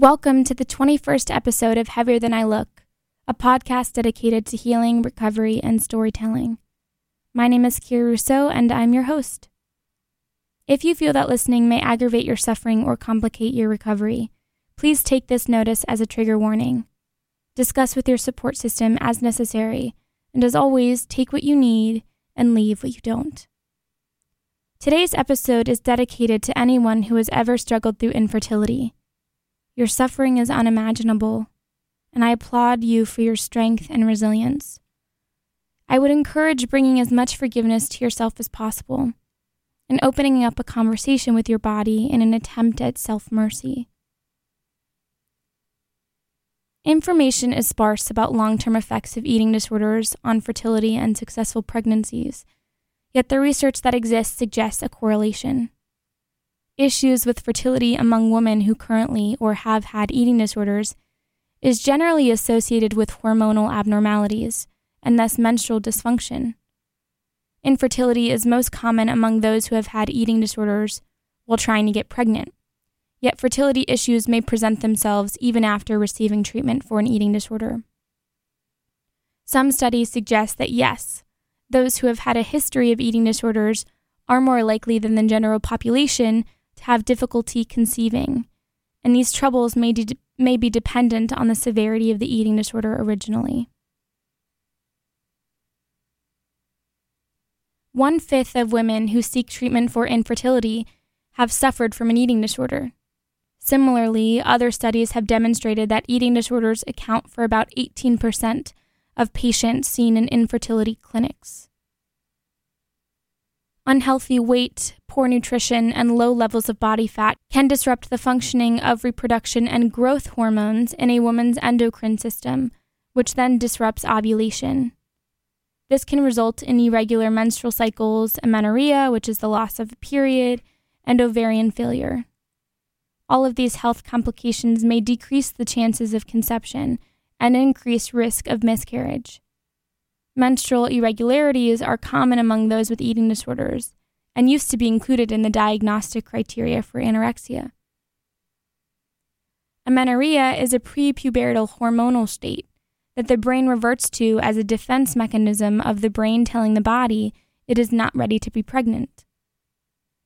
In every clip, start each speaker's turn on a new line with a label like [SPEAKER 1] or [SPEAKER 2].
[SPEAKER 1] Welcome to the 21st episode of Heavier Than I Look, a podcast dedicated to healing, recovery, and storytelling. My name is Kiera Rousseau, and I'm your host. If you feel that listening may aggravate your suffering or complicate your recovery, please take this notice as a trigger warning. Discuss with your support system as necessary, and as always, take what you need and leave what you don't. Today's episode is dedicated to anyone who has ever struggled through infertility. Your suffering is unimaginable, and I applaud you for your strength and resilience. I would encourage bringing as much forgiveness to yourself as possible and opening up a conversation with your body in an attempt at self mercy. Information is sparse about long term effects of eating disorders on fertility and successful pregnancies yet the research that exists suggests a correlation. Issues with fertility among women who currently or have had eating disorders is generally associated with hormonal abnormalities and thus menstrual dysfunction. Infertility is most common among those who have had eating disorders while trying to get pregnant. Yet fertility issues may present themselves even after receiving treatment for an eating disorder. Some studies suggest that yes, those who have had a history of eating disorders are more likely than the general population to have difficulty conceiving, and these troubles may, de- may be dependent on the severity of the eating disorder originally. One fifth of women who seek treatment for infertility have suffered from an eating disorder. Similarly, other studies have demonstrated that eating disorders account for about 18% of patients seen in infertility clinics. Unhealthy weight, poor nutrition, and low levels of body fat can disrupt the functioning of reproduction and growth hormones in a woman's endocrine system, which then disrupts ovulation. This can result in irregular menstrual cycles, amenorrhea, which is the loss of a period, and ovarian failure. All of these health complications may decrease the chances of conception and increase risk of miscarriage. Menstrual irregularities are common among those with eating disorders and used to be included in the diagnostic criteria for anorexia. Amenorrhea is a prepubertal hormonal state that the brain reverts to as a defense mechanism of the brain telling the body it is not ready to be pregnant.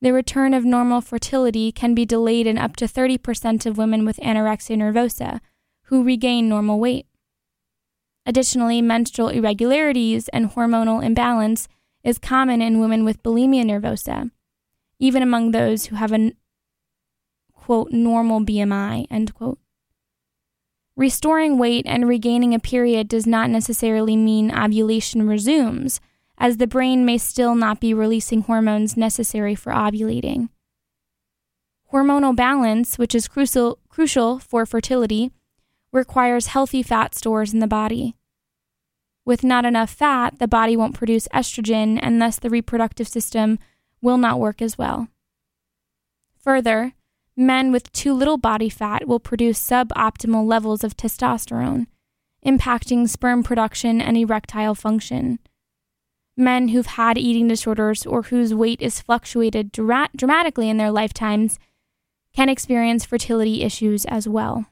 [SPEAKER 1] The return of normal fertility can be delayed in up to 30% of women with anorexia nervosa who regain normal weight. Additionally, menstrual irregularities and hormonal imbalance is common in women with bulimia nervosa, even among those who have a quote normal BMI end quote. Restoring weight and regaining a period does not necessarily mean ovulation resumes, as the brain may still not be releasing hormones necessary for ovulating. Hormonal balance, which is crucial, crucial for fertility, requires healthy fat stores in the body. With not enough fat, the body won't produce estrogen, and thus the reproductive system will not work as well. Further, men with too little body fat will produce suboptimal levels of testosterone, impacting sperm production and erectile function. Men who've had eating disorders or whose weight is fluctuated dra- dramatically in their lifetimes can experience fertility issues as well.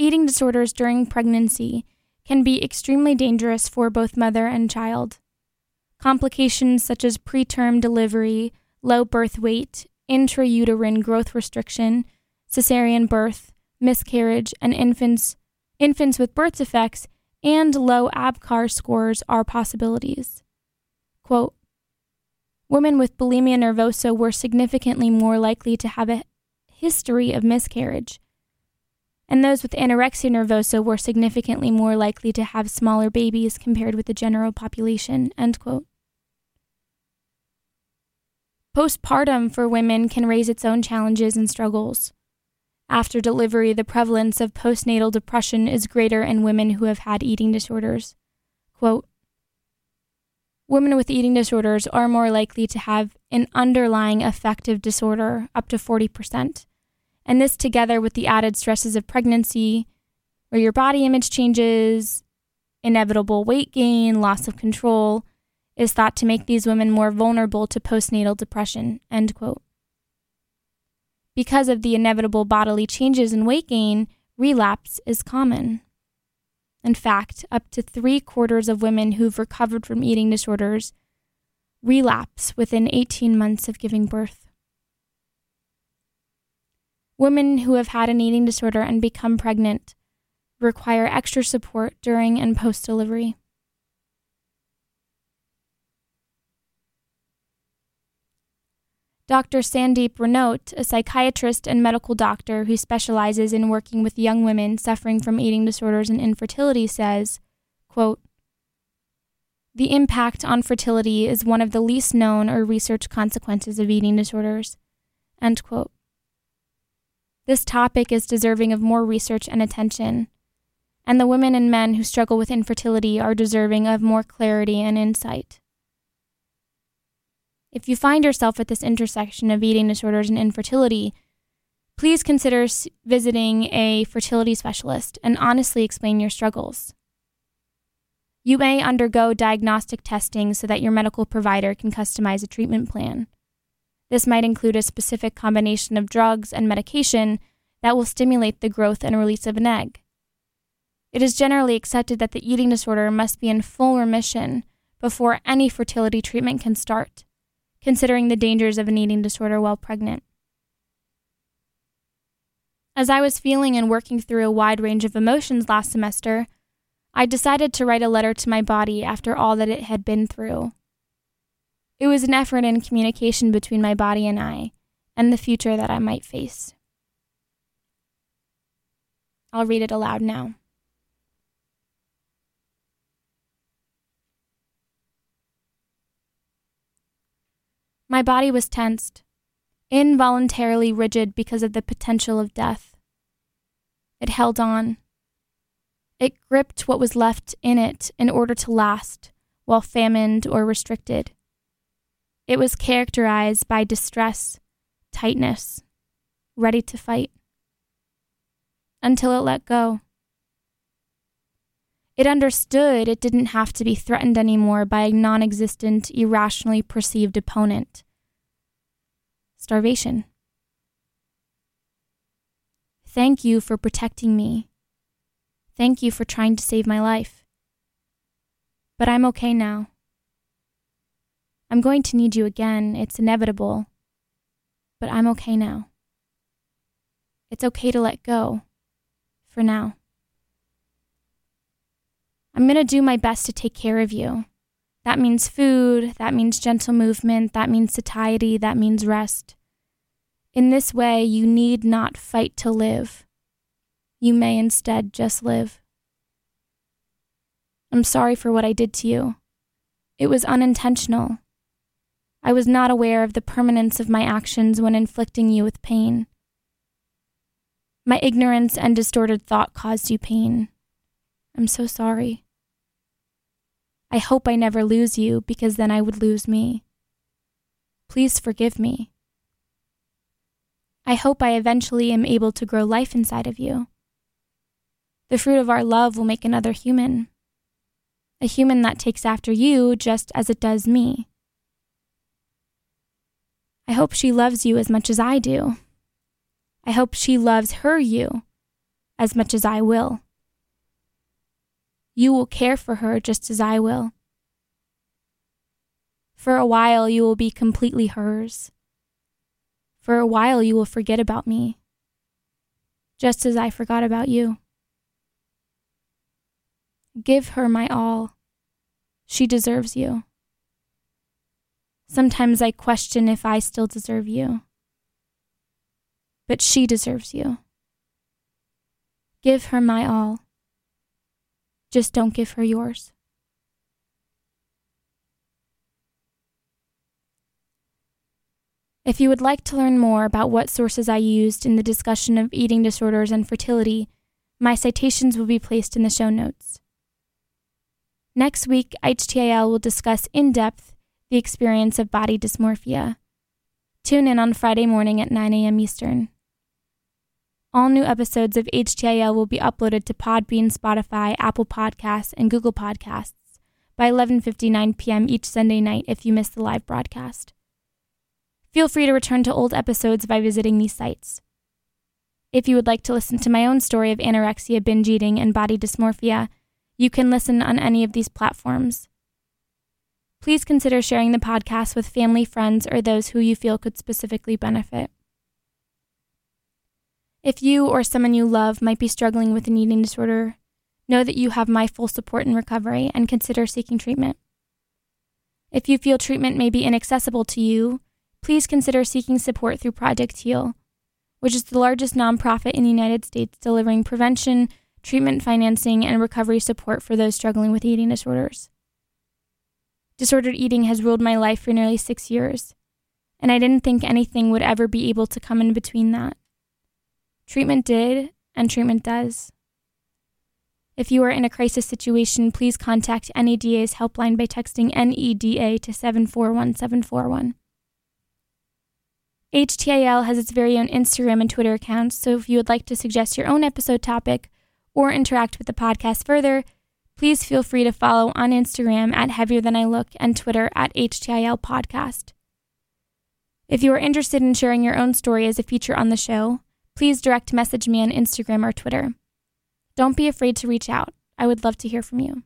[SPEAKER 1] Eating disorders during pregnancy can be extremely dangerous for both mother and child. Complications such as preterm delivery, low birth weight, intrauterine growth restriction, cesarean birth, miscarriage, and infants, infants with birth defects and low Apgar scores are possibilities. Quote, Women with bulimia nervosa were significantly more likely to have a history of miscarriage and those with anorexia nervosa were significantly more likely to have smaller babies compared with the general population. End quote. Postpartum for women can raise its own challenges and struggles. After delivery, the prevalence of postnatal depression is greater in women who have had eating disorders. Quote, Women with eating disorders are more likely to have an underlying affective disorder, up to 40%, and this, together with the added stresses of pregnancy, where your body image changes, inevitable weight gain, loss of control, is thought to make these women more vulnerable to postnatal depression. End quote. Because of the inevitable bodily changes and weight gain, relapse is common. In fact, up to three quarters of women who've recovered from eating disorders relapse within 18 months of giving birth. Women who have had an eating disorder and become pregnant require extra support during and post delivery. Dr. Sandeep Ranote, a psychiatrist and medical doctor who specializes in working with young women suffering from eating disorders and infertility, says, quote, The impact on fertility is one of the least known or researched consequences of eating disorders. End quote. This topic is deserving of more research and attention, and the women and men who struggle with infertility are deserving of more clarity and insight. If you find yourself at this intersection of eating disorders and infertility, please consider visiting a fertility specialist and honestly explain your struggles. You may undergo diagnostic testing so that your medical provider can customize a treatment plan. This might include a specific combination of drugs and medication that will stimulate the growth and release of an egg. It is generally accepted that the eating disorder must be in full remission before any fertility treatment can start considering the dangers of an eating disorder while pregnant. As I was feeling and working through a wide range of emotions last semester, I decided to write a letter to my body after all that it had been through. It was an effort in communication between my body and I, and the future that I might face. I'll read it aloud now. My body was tensed, involuntarily rigid because of the potential of death. It held on. It gripped what was left in it in order to last while famined or restricted. It was characterized by distress, tightness, ready to fight. Until it let go. It understood it didn't have to be threatened anymore by a non existent, irrationally perceived opponent. Starvation. Thank you for protecting me. Thank you for trying to save my life. But I'm okay now. I'm going to need you again, it's inevitable. But I'm okay now. It's okay to let go. For now. I'm going to do my best to take care of you. That means food, that means gentle movement, that means satiety, that means rest. In this way, you need not fight to live. You may instead just live. I'm sorry for what I did to you. It was unintentional. I was not aware of the permanence of my actions when inflicting you with pain. My ignorance and distorted thought caused you pain. I'm so sorry. I hope I never lose you because then I would lose me. Please forgive me. I hope I eventually am able to grow life inside of you. The fruit of our love will make another human, a human that takes after you just as it does me. I hope she loves you as much as I do. I hope she loves her you as much as I will. You will care for her just as I will. For a while, you will be completely hers. For a while, you will forget about me, just as I forgot about you. Give her my all. She deserves you. Sometimes I question if I still deserve you. But she deserves you. Give her my all. Just don't give her yours. If you would like to learn more about what sources I used in the discussion of eating disorders and fertility, my citations will be placed in the show notes. Next week, HTIL will discuss in depth the experience of body dysmorphia. Tune in on Friday morning at 9 a.m. Eastern. All new episodes of HTIL will be uploaded to Podbean, Spotify, Apple Podcasts, and Google Podcasts by 11:59 p.m. each Sunday night if you miss the live broadcast. Feel free to return to old episodes by visiting these sites. If you would like to listen to my own story of anorexia, binge eating, and body dysmorphia, you can listen on any of these platforms. Please consider sharing the podcast with family, friends, or those who you feel could specifically benefit. If you or someone you love might be struggling with an eating disorder, know that you have my full support in recovery and consider seeking treatment. If you feel treatment may be inaccessible to you, please consider seeking support through Project Heal, which is the largest nonprofit in the United States delivering prevention, treatment financing, and recovery support for those struggling with eating disorders. Disordered eating has ruled my life for nearly six years, and I didn't think anything would ever be able to come in between that. Treatment did, and treatment does. If you are in a crisis situation, please contact NEDA's helpline by texting NEDA to 741741. HTIL has its very own Instagram and Twitter accounts, so if you would like to suggest your own episode topic or interact with the podcast further, please feel free to follow on Instagram at Heavier Than I Look and Twitter at HTIL Podcast. If you are interested in sharing your own story as a feature on the show, please direct message me on Instagram or Twitter. Don't be afraid to reach out. I would love to hear from you.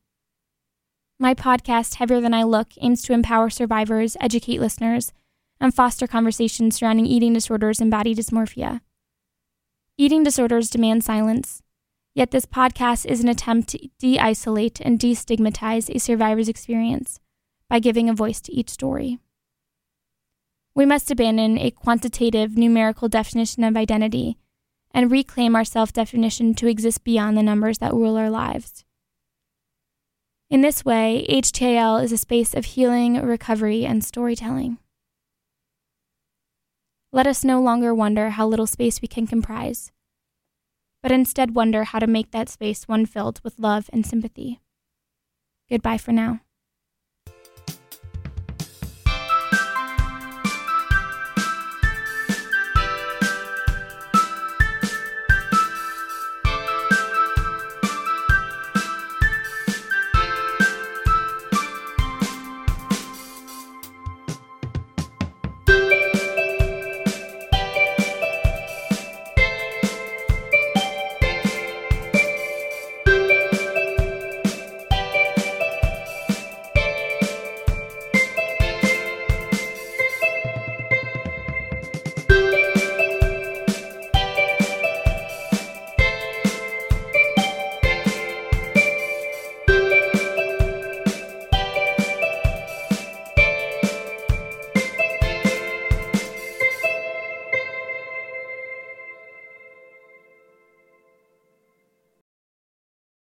[SPEAKER 1] My podcast, Heavier Than I Look, aims to empower survivors, educate listeners, and foster conversations surrounding eating disorders and body dysmorphia. Eating disorders demand silence, yet this podcast is an attempt to de isolate and destigmatize a survivor's experience by giving a voice to each story. We must abandon a quantitative, numerical definition of identity and reclaim our self definition to exist beyond the numbers that rule our lives. In this way, HTIL is a space of healing, recovery, and storytelling. Let us no longer wonder how little space we can comprise, but instead wonder how to make that space one filled with love and sympathy. Goodbye for now.